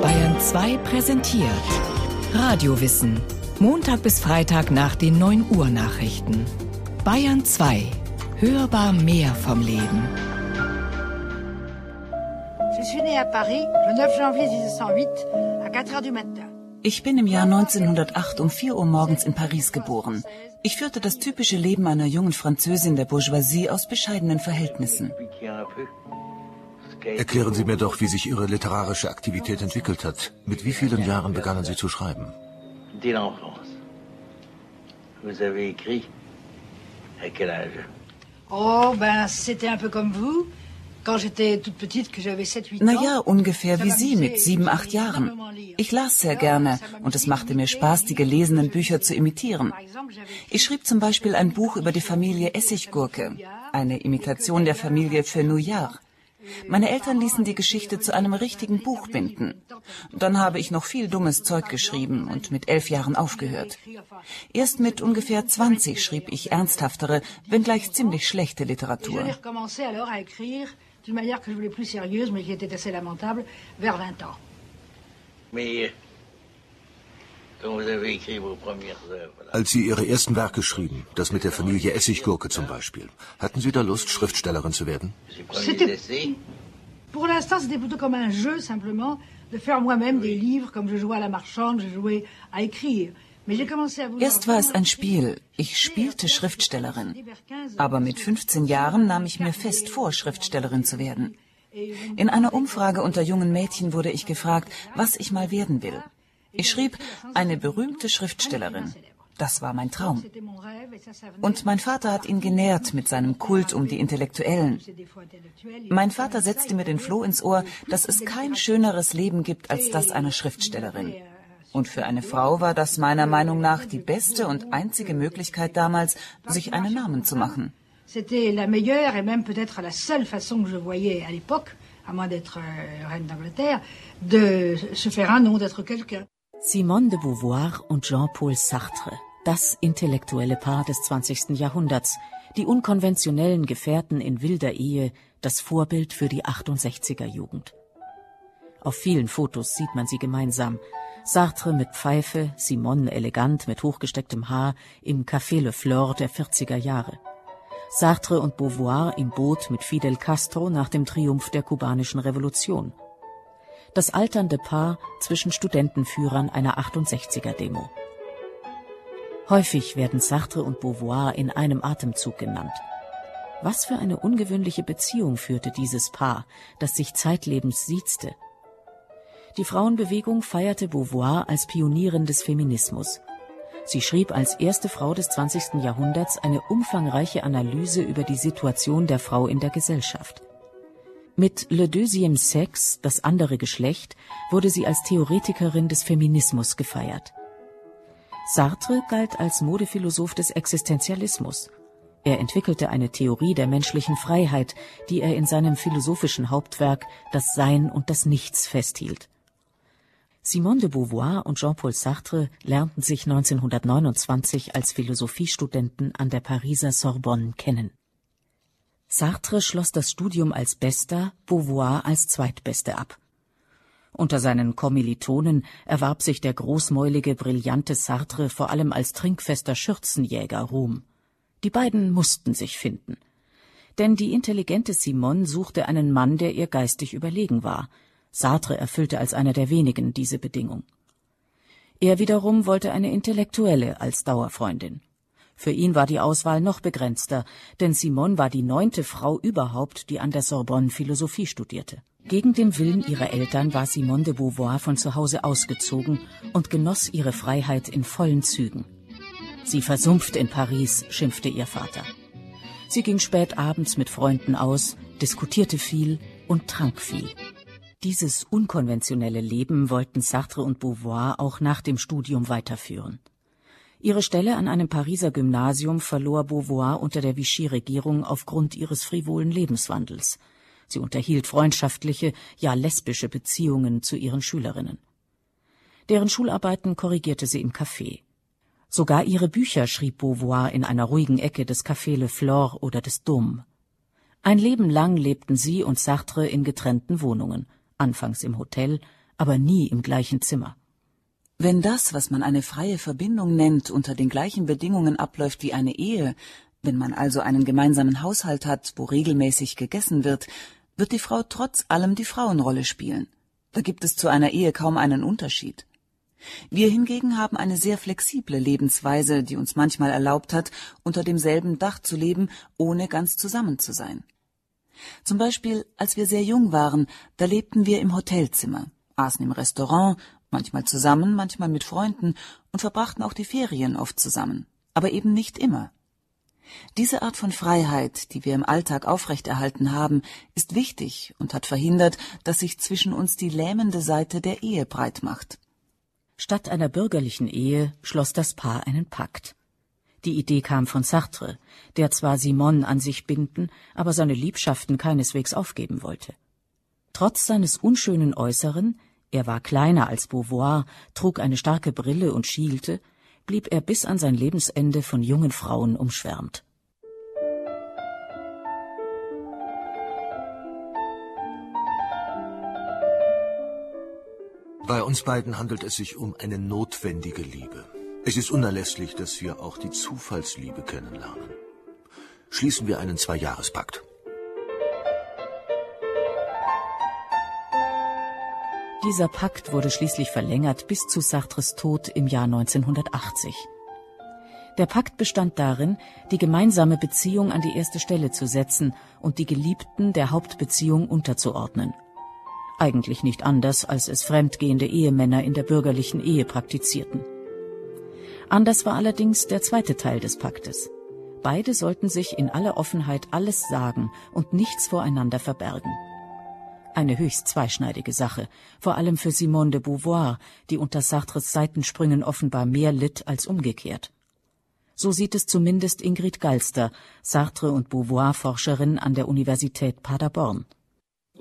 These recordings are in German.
Bayern 2 präsentiert Radiowissen. Montag bis Freitag nach den 9 Uhr Nachrichten. Bayern 2. Hörbar mehr vom Leben. Ich bin im Jahr 1908 um 4 Uhr morgens in Paris geboren. Ich führte das typische Leben einer jungen Französin der Bourgeoisie aus bescheidenen Verhältnissen. Erklären Sie mir doch, wie sich Ihre literarische Aktivität entwickelt hat. Mit wie vielen Jahren begannen Sie zu schreiben? Vous avez écrit à quel âge Oh, ben, c'était un peu comme vous. Naja, ungefähr wie Sie mit sieben, acht Jahren. Ich las sehr gerne und es machte mir Spaß, die gelesenen Bücher zu imitieren. Ich schrieb zum Beispiel ein Buch über die Familie Essiggurke, eine Imitation der Familie Fenouillard. Meine Eltern ließen die Geschichte zu einem richtigen Buch binden. Dann habe ich noch viel dummes Zeug geschrieben und mit elf Jahren aufgehört. Erst mit ungefähr 20 schrieb ich ernsthaftere, wenngleich ziemlich schlechte Literatur. Als Sie Ihre ersten Werke schrieben, das mit der Familie Essiggurke zum Beispiel, hatten Sie da Lust, Schriftstellerin zu werden? Pour l'instant, c'était plutôt comme un jeu, simplement, de faire moi-même des livres, comme je jouais à la marchande, je jouais à écrire. Erst war es ein Spiel. Ich spielte Schriftstellerin. Aber mit 15 Jahren nahm ich mir fest vor, Schriftstellerin zu werden. In einer Umfrage unter jungen Mädchen wurde ich gefragt, was ich mal werden will. Ich schrieb, eine berühmte Schriftstellerin. Das war mein Traum. Und mein Vater hat ihn genährt mit seinem Kult um die Intellektuellen. Mein Vater setzte mir den Floh ins Ohr, dass es kein schöneres Leben gibt als das einer Schriftstellerin. Und für eine Frau war das meiner Meinung nach die beste und einzige Möglichkeit damals, sich einen Namen zu machen. Simone de Beauvoir und Jean-Paul Sartre, das intellektuelle Paar des 20. Jahrhunderts, die unkonventionellen Gefährten in wilder Ehe, das Vorbild für die 68er Jugend. Auf vielen Fotos sieht man sie gemeinsam. Sartre mit Pfeife, Simone elegant mit hochgestecktem Haar im Café Le Flore der 40er Jahre. Sartre und Beauvoir im Boot mit Fidel Castro nach dem Triumph der kubanischen Revolution. Das alternde Paar zwischen Studentenführern einer 68er-Demo. Häufig werden Sartre und Beauvoir in einem Atemzug genannt. Was für eine ungewöhnliche Beziehung führte dieses Paar, das sich zeitlebens siezte. Die Frauenbewegung feierte Beauvoir als Pionierin des Feminismus. Sie schrieb als erste Frau des 20. Jahrhunderts eine umfangreiche Analyse über die Situation der Frau in der Gesellschaft. Mit Le Deuxième Sexe, das andere Geschlecht, wurde sie als Theoretikerin des Feminismus gefeiert. Sartre galt als Modephilosoph des Existenzialismus. Er entwickelte eine Theorie der menschlichen Freiheit, die er in seinem philosophischen Hauptwerk Das Sein und das Nichts festhielt. Simone de Beauvoir und Jean-Paul Sartre lernten sich 1929 als Philosophiestudenten an der Pariser Sorbonne kennen. Sartre schloss das Studium als Bester, Beauvoir als Zweitbeste ab. Unter seinen Kommilitonen erwarb sich der großmäulige, brillante Sartre vor allem als trinkfester Schürzenjäger Ruhm. Die beiden mussten sich finden. Denn die intelligente Simone suchte einen Mann, der ihr geistig überlegen war. Sartre erfüllte als einer der wenigen diese Bedingung. Er wiederum wollte eine Intellektuelle als Dauerfreundin. Für ihn war die Auswahl noch begrenzter, denn Simone war die neunte Frau überhaupt, die an der Sorbonne Philosophie studierte. Gegen den Willen ihrer Eltern war Simone de Beauvoir von zu Hause ausgezogen und genoss ihre Freiheit in vollen Zügen. Sie versumpft in Paris, schimpfte ihr Vater. Sie ging spät abends mit Freunden aus, diskutierte viel und trank viel. Dieses unkonventionelle Leben wollten Sartre und Beauvoir auch nach dem Studium weiterführen. Ihre Stelle an einem Pariser Gymnasium verlor Beauvoir unter der Vichy-Regierung aufgrund ihres frivolen Lebenswandels. Sie unterhielt freundschaftliche, ja lesbische Beziehungen zu ihren Schülerinnen. Deren Schularbeiten korrigierte sie im Café. Sogar ihre Bücher schrieb Beauvoir in einer ruhigen Ecke des Café Le Flore oder des Dôme. Ein Leben lang lebten sie und Sartre in getrennten Wohnungen. anfangs im Hotel, aber nie im gleichen Zimmer. Wenn das, was man eine freie Verbindung nennt, unter den gleichen Bedingungen abläuft wie eine Ehe, wenn man also einen gemeinsamen Haushalt hat, wo regelmäßig gegessen wird, wird die Frau trotz allem die Frauenrolle spielen. Da gibt es zu einer Ehe kaum einen Unterschied. Wir hingegen haben eine sehr flexible Lebensweise, die uns manchmal erlaubt hat, unter demselben Dach zu leben, ohne ganz zusammen zu sein. Zum Beispiel, als wir sehr jung waren, da lebten wir im Hotelzimmer, aßen im Restaurant, manchmal zusammen, manchmal mit Freunden und verbrachten auch die Ferien oft zusammen, aber eben nicht immer. Diese Art von Freiheit, die wir im Alltag aufrechterhalten haben, ist wichtig und hat verhindert, dass sich zwischen uns die lähmende Seite der Ehe breit macht. Statt einer bürgerlichen Ehe schloss das Paar einen Pakt. Die Idee kam von Sartre, der zwar Simone an sich binden, aber seine Liebschaften keineswegs aufgeben wollte. Trotz seines unschönen Äußeren, er war kleiner als Beauvoir, trug eine starke Brille und schielte, blieb er bis an sein Lebensende von jungen Frauen umschwärmt. Bei uns beiden handelt es sich um eine notwendige Liebe. Es ist unerlässlich, dass wir auch die Zufallsliebe kennenlernen. Schließen wir einen Zweijahrespakt. Dieser Pakt wurde schließlich verlängert bis zu Sartres Tod im Jahr 1980. Der Pakt bestand darin, die gemeinsame Beziehung an die erste Stelle zu setzen und die Geliebten der Hauptbeziehung unterzuordnen. Eigentlich nicht anders, als es fremdgehende Ehemänner in der bürgerlichen Ehe praktizierten. Anders war allerdings der zweite Teil des Paktes. Beide sollten sich in aller Offenheit alles sagen und nichts voreinander verbergen. Eine höchst zweischneidige Sache, vor allem für Simone de Beauvoir, die unter Sartres Seitensprüngen offenbar mehr litt als umgekehrt. So sieht es zumindest Ingrid Galster, Sartre- und Beauvoir-Forscherin an der Universität Paderborn.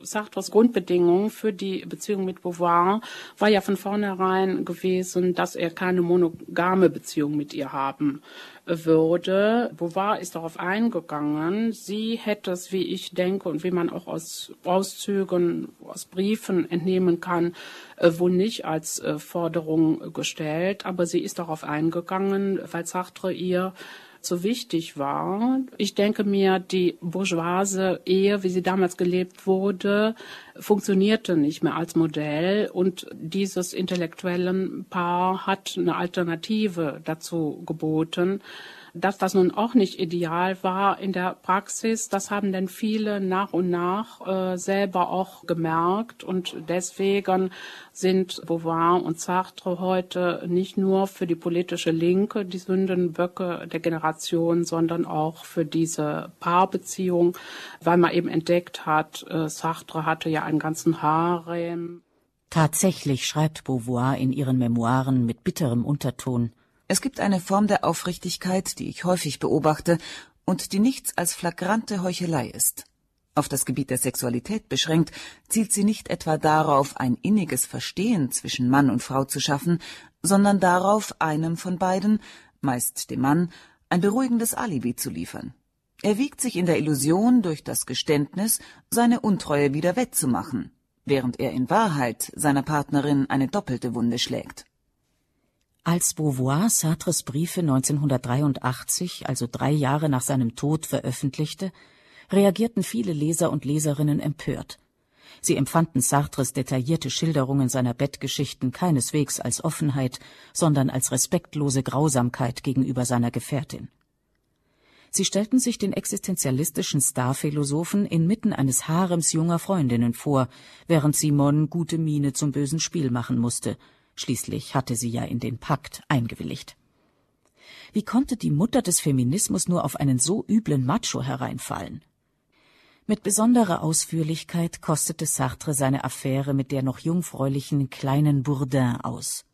Sartres Grundbedingung für die Beziehung mit Beauvoir war ja von vornherein gewesen, dass er keine monogame Beziehung mit ihr haben würde. Beauvoir ist darauf eingegangen. Sie hätte es, wie ich denke und wie man auch aus Auszügen, aus Briefen entnehmen kann, äh, wohl nicht als äh, Forderung gestellt. Aber sie ist darauf eingegangen, weil Sartre ihr so wichtig war. Ich denke mir, die bourgeoise Ehe, wie sie damals gelebt wurde, funktionierte nicht mehr als Modell und dieses intellektuellen Paar hat eine Alternative dazu geboten. Dass das nun auch nicht ideal war in der Praxis, das haben denn viele nach und nach äh, selber auch gemerkt und deswegen sind Beauvoir und Sartre heute nicht nur für die politische Linke die Sündenböcke der Generation, sondern auch für diese Paarbeziehung, weil man eben entdeckt hat, äh, Sartre hatte ja einen ganzen Harem. Tatsächlich schreibt Beauvoir in ihren Memoiren mit bitterem Unterton es gibt eine Form der Aufrichtigkeit, die ich häufig beobachte und die nichts als flagrante Heuchelei ist. Auf das Gebiet der Sexualität beschränkt, zielt sie nicht etwa darauf, ein inniges Verstehen zwischen Mann und Frau zu schaffen, sondern darauf, einem von beiden, meist dem Mann, ein beruhigendes Alibi zu liefern. Er wiegt sich in der Illusion, durch das Geständnis seine Untreue wieder wettzumachen, während er in Wahrheit seiner Partnerin eine doppelte Wunde schlägt. Als Beauvoir Sartres Briefe 1983, also drei Jahre nach seinem Tod, veröffentlichte, reagierten viele Leser und Leserinnen empört. Sie empfanden Sartres detaillierte Schilderungen seiner Bettgeschichten keineswegs als Offenheit, sondern als respektlose Grausamkeit gegenüber seiner Gefährtin. Sie stellten sich den existenzialistischen Starphilosophen inmitten eines Harems junger Freundinnen vor, während Simon gute Miene zum bösen Spiel machen musste – Schließlich hatte sie ja in den Pakt eingewilligt. Wie konnte die Mutter des Feminismus nur auf einen so üblen Macho hereinfallen? Mit besonderer Ausführlichkeit kostete Sartre seine Affäre mit der noch jungfräulichen kleinen Bourdin aus.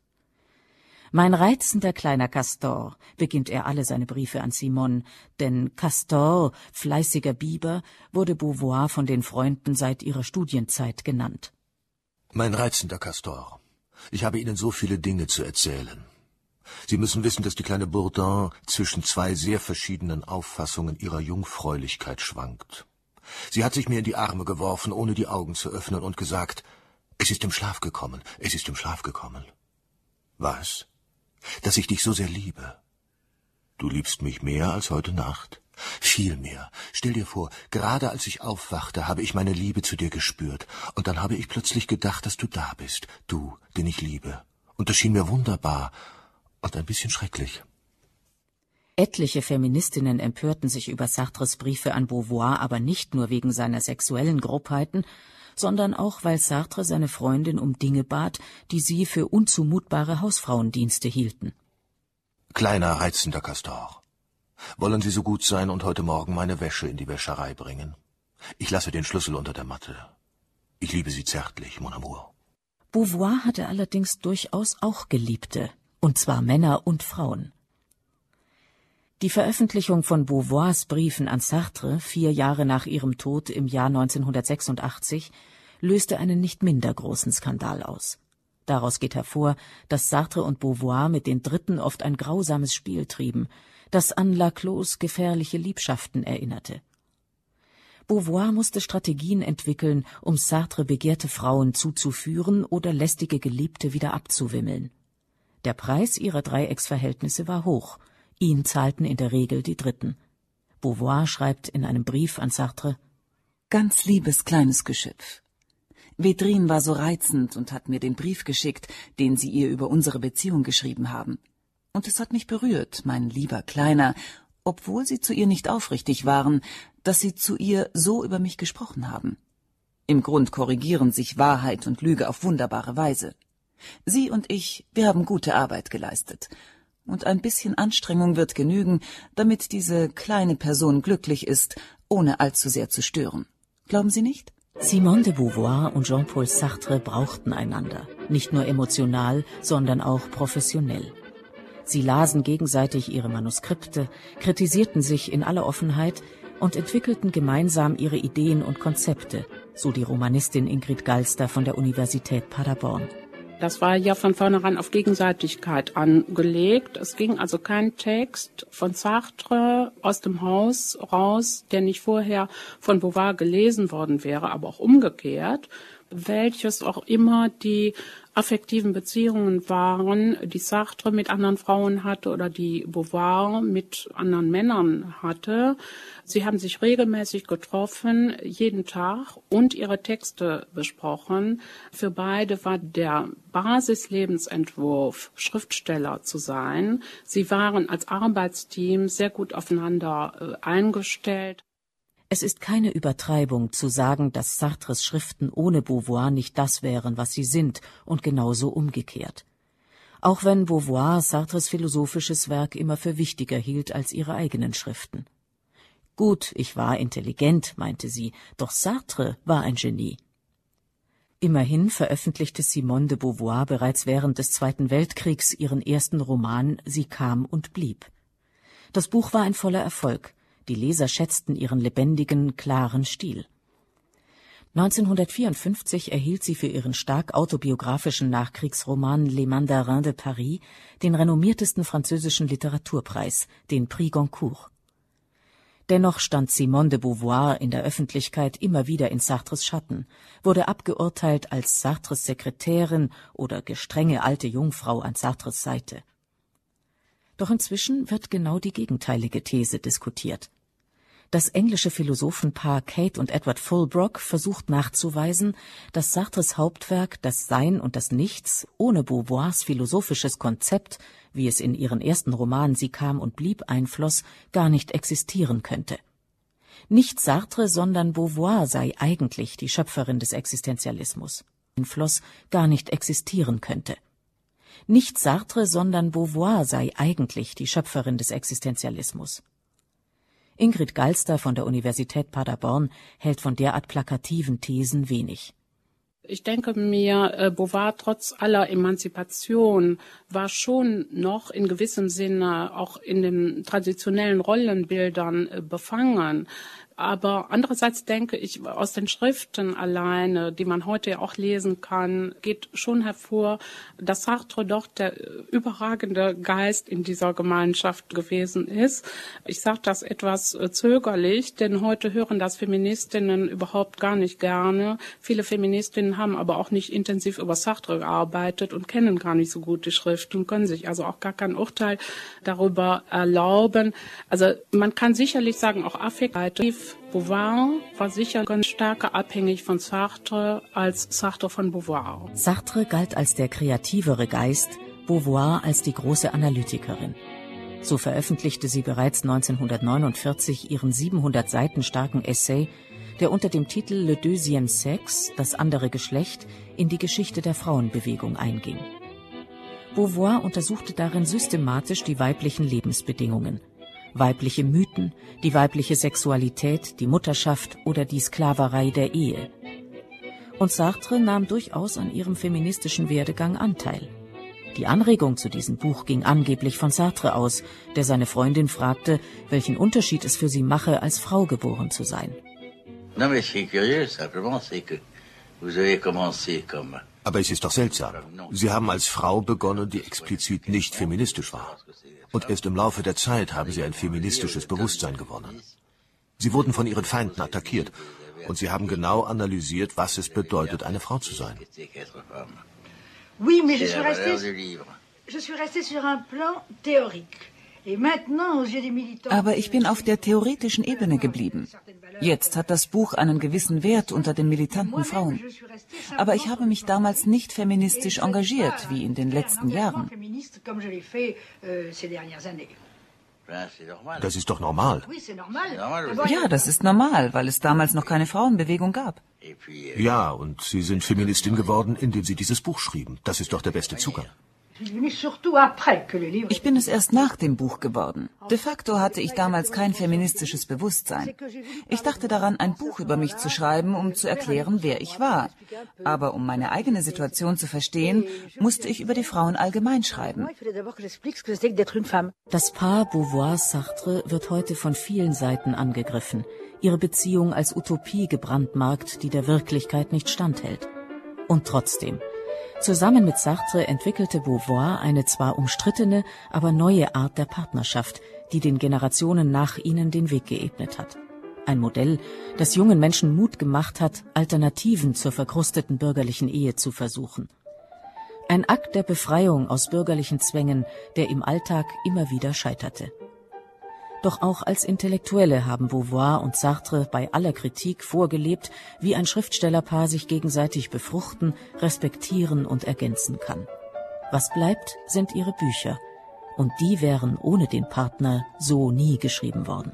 Mein reizender kleiner Castor, beginnt er alle seine Briefe an Simon, denn Castor, fleißiger Biber, wurde Beauvoir von den Freunden seit ihrer Studienzeit genannt. Mein reizender Castor. Ich habe Ihnen so viele Dinge zu erzählen. Sie müssen wissen, dass die kleine Bourdin zwischen zwei sehr verschiedenen Auffassungen ihrer Jungfräulichkeit schwankt. Sie hat sich mir in die Arme geworfen, ohne die Augen zu öffnen, und gesagt, Es ist im Schlaf gekommen, es ist im Schlaf gekommen. Was? Dass ich dich so sehr liebe. Du liebst mich mehr als heute Nacht? Viel mehr. Stell dir vor, gerade als ich aufwachte, habe ich meine Liebe zu dir gespürt, und dann habe ich plötzlich gedacht, dass du da bist, du, den ich liebe. Und das schien mir wunderbar und ein bisschen schrecklich. Etliche Feministinnen empörten sich über Sartres Briefe an Beauvoir aber nicht nur wegen seiner sexuellen Grobheiten, sondern auch, weil Sartre seine Freundin um Dinge bat, die sie für unzumutbare Hausfrauendienste hielten. Kleiner, reizender Castor, wollen Sie so gut sein und heute Morgen meine Wäsche in die Wäscherei bringen? Ich lasse den Schlüssel unter der Matte. Ich liebe Sie zärtlich, mon amour. Beauvoir hatte allerdings durchaus auch Geliebte, und zwar Männer und Frauen. Die Veröffentlichung von Beauvoirs Briefen an Sartre vier Jahre nach ihrem Tod im Jahr 1986 löste einen nicht minder großen Skandal aus. Daraus geht hervor, dass Sartre und Beauvoir mit den Dritten oft ein grausames Spiel trieben, das an Laclos gefährliche Liebschaften erinnerte. Beauvoir musste Strategien entwickeln, um Sartre begehrte Frauen zuzuführen oder lästige Geliebte wieder abzuwimmeln. Der Preis ihrer Dreiecksverhältnisse war hoch – Ihn zahlten in der Regel die Dritten. Beauvoir schreibt in einem Brief an Sartre Ganz liebes kleines Geschöpf. Vedrin war so reizend und hat mir den Brief geschickt, den Sie ihr über unsere Beziehung geschrieben haben. Und es hat mich berührt, mein lieber Kleiner, obwohl Sie zu ihr nicht aufrichtig waren, dass Sie zu ihr so über mich gesprochen haben. Im Grund korrigieren sich Wahrheit und Lüge auf wunderbare Weise. Sie und ich, wir haben gute Arbeit geleistet, und ein bisschen Anstrengung wird genügen, damit diese kleine Person glücklich ist, ohne allzu sehr zu stören. Glauben Sie nicht? Simone de Beauvoir und Jean-Paul Sartre brauchten einander, nicht nur emotional, sondern auch professionell. Sie lasen gegenseitig ihre Manuskripte, kritisierten sich in aller Offenheit und entwickelten gemeinsam ihre Ideen und Konzepte, so die Romanistin Ingrid Galster von der Universität Paderborn. Das war ja von vornherein auf Gegenseitigkeit angelegt. Es ging also kein Text von Sartre aus dem Haus raus, der nicht vorher von Beauvoir gelesen worden wäre, aber auch umgekehrt, welches auch immer die affektiven Beziehungen waren, die Sartre mit anderen Frauen hatte oder die Beauvoir mit anderen Männern hatte. Sie haben sich regelmäßig getroffen, jeden Tag und ihre Texte besprochen. Für beide war der Basislebensentwurf, Schriftsteller zu sein. Sie waren als Arbeitsteam sehr gut aufeinander äh, eingestellt. Es ist keine Übertreibung zu sagen, dass Sartres Schriften ohne Beauvoir nicht das wären, was sie sind, und genauso umgekehrt. Auch wenn Beauvoir Sartres philosophisches Werk immer für wichtiger hielt als ihre eigenen Schriften. Gut, ich war intelligent, meinte sie, doch Sartre war ein Genie. Immerhin veröffentlichte Simone de Beauvoir bereits während des Zweiten Weltkriegs ihren ersten Roman Sie kam und blieb. Das Buch war ein voller Erfolg, die Leser schätzten ihren lebendigen, klaren Stil. 1954 erhielt sie für ihren stark autobiografischen Nachkriegsroman Les Mandarins de Paris den renommiertesten französischen Literaturpreis, den Prix Goncourt. Dennoch stand Simone de Beauvoir in der Öffentlichkeit immer wieder in Sartres Schatten, wurde abgeurteilt als Sartres Sekretärin oder gestrenge alte Jungfrau an Sartres Seite. Doch inzwischen wird genau die gegenteilige These diskutiert. Das englische Philosophenpaar Kate und Edward Fulbrook versucht nachzuweisen, dass Sartres Hauptwerk Das Sein und das Nichts ohne Beauvoirs philosophisches Konzept, wie es in ihren ersten Roman Sie kam und blieb einfloss, gar nicht existieren könnte. Nicht Sartre, sondern Beauvoir sei eigentlich die Schöpferin des Existenzialismus. Einfloss gar nicht existieren könnte. Nicht Sartre, sondern Beauvoir sei eigentlich die Schöpferin des Existenzialismus. Ingrid Galster von der Universität Paderborn hält von derart plakativen Thesen wenig. Ich denke mir, äh, Beauvoir trotz aller Emanzipation war schon noch in gewissem Sinne auch in den traditionellen Rollenbildern äh, befangen. Aber andererseits denke ich, aus den Schriften alleine, die man heute ja auch lesen kann, geht schon hervor, dass Sartre doch der überragende Geist in dieser Gemeinschaft gewesen ist. Ich sage das etwas zögerlich, denn heute hören das Feministinnen überhaupt gar nicht gerne. Viele Feministinnen haben aber auch nicht intensiv über Sartre gearbeitet und kennen gar nicht so gut die Schrift und können sich also auch gar kein Urteil darüber erlauben. Also man kann sicherlich sagen, auch affektiv Beauvoir war sicher ganz stärker abhängig von Sartre als Sartre von Beauvoir. Sartre galt als der kreativere Geist, Beauvoir als die große Analytikerin. So veröffentlichte sie bereits 1949 ihren 700 Seiten starken Essay, der unter dem Titel Le Deuxième Sexe, das andere Geschlecht, in die Geschichte der Frauenbewegung einging. Beauvoir untersuchte darin systematisch die weiblichen Lebensbedingungen, weibliche Mythen, die weibliche Sexualität, die Mutterschaft oder die Sklaverei der Ehe. Und Sartre nahm durchaus an ihrem feministischen Werdegang Anteil. Die Anregung zu diesem Buch ging angeblich von Sartre aus, der seine Freundin fragte, welchen Unterschied es für sie mache, als Frau geboren zu sein. Non, mais ce curieux, simplement, c'est que vous avez commencé comme Aber es ist doch seltsam. Sie haben als Frau begonnen, die explizit nicht feministisch war. Und erst im Laufe der Zeit haben Sie ein feministisches Bewusstsein gewonnen. Sie wurden von Ihren Feinden attackiert. Und Sie haben genau analysiert, was es bedeutet, eine Frau zu sein. Oui, mais je suis restée, je suis restée sur un plan théorique. Aber ich bin auf der theoretischen Ebene geblieben. Jetzt hat das Buch einen gewissen Wert unter den militanten Frauen. Aber ich habe mich damals nicht feministisch engagiert, wie in den letzten Jahren. Das ist doch normal. Ja, das ist normal, weil es damals noch keine Frauenbewegung gab. Ja, und Sie sind Feministin geworden, indem Sie dieses Buch schrieben. Das ist doch der beste Zugang. Ich bin es erst nach dem Buch geworden. De facto hatte ich damals kein feministisches Bewusstsein. Ich dachte daran, ein Buch über mich zu schreiben, um zu erklären, wer ich war. Aber um meine eigene Situation zu verstehen, musste ich über die Frauen allgemein schreiben. Das Paar Beauvoir-Sartre wird heute von vielen Seiten angegriffen, ihre Beziehung als Utopie gebrandmarkt, die der Wirklichkeit nicht standhält. Und trotzdem, Zusammen mit Sartre entwickelte Beauvoir eine zwar umstrittene, aber neue Art der Partnerschaft, die den Generationen nach ihnen den Weg geebnet hat. Ein Modell, das jungen Menschen Mut gemacht hat, Alternativen zur verkrusteten bürgerlichen Ehe zu versuchen. Ein Akt der Befreiung aus bürgerlichen Zwängen, der im Alltag immer wieder scheiterte. Doch auch als Intellektuelle haben Beauvoir und Sartre bei aller Kritik vorgelebt, wie ein Schriftstellerpaar sich gegenseitig befruchten, respektieren und ergänzen kann. Was bleibt, sind ihre Bücher. Und die wären ohne den Partner so nie geschrieben worden.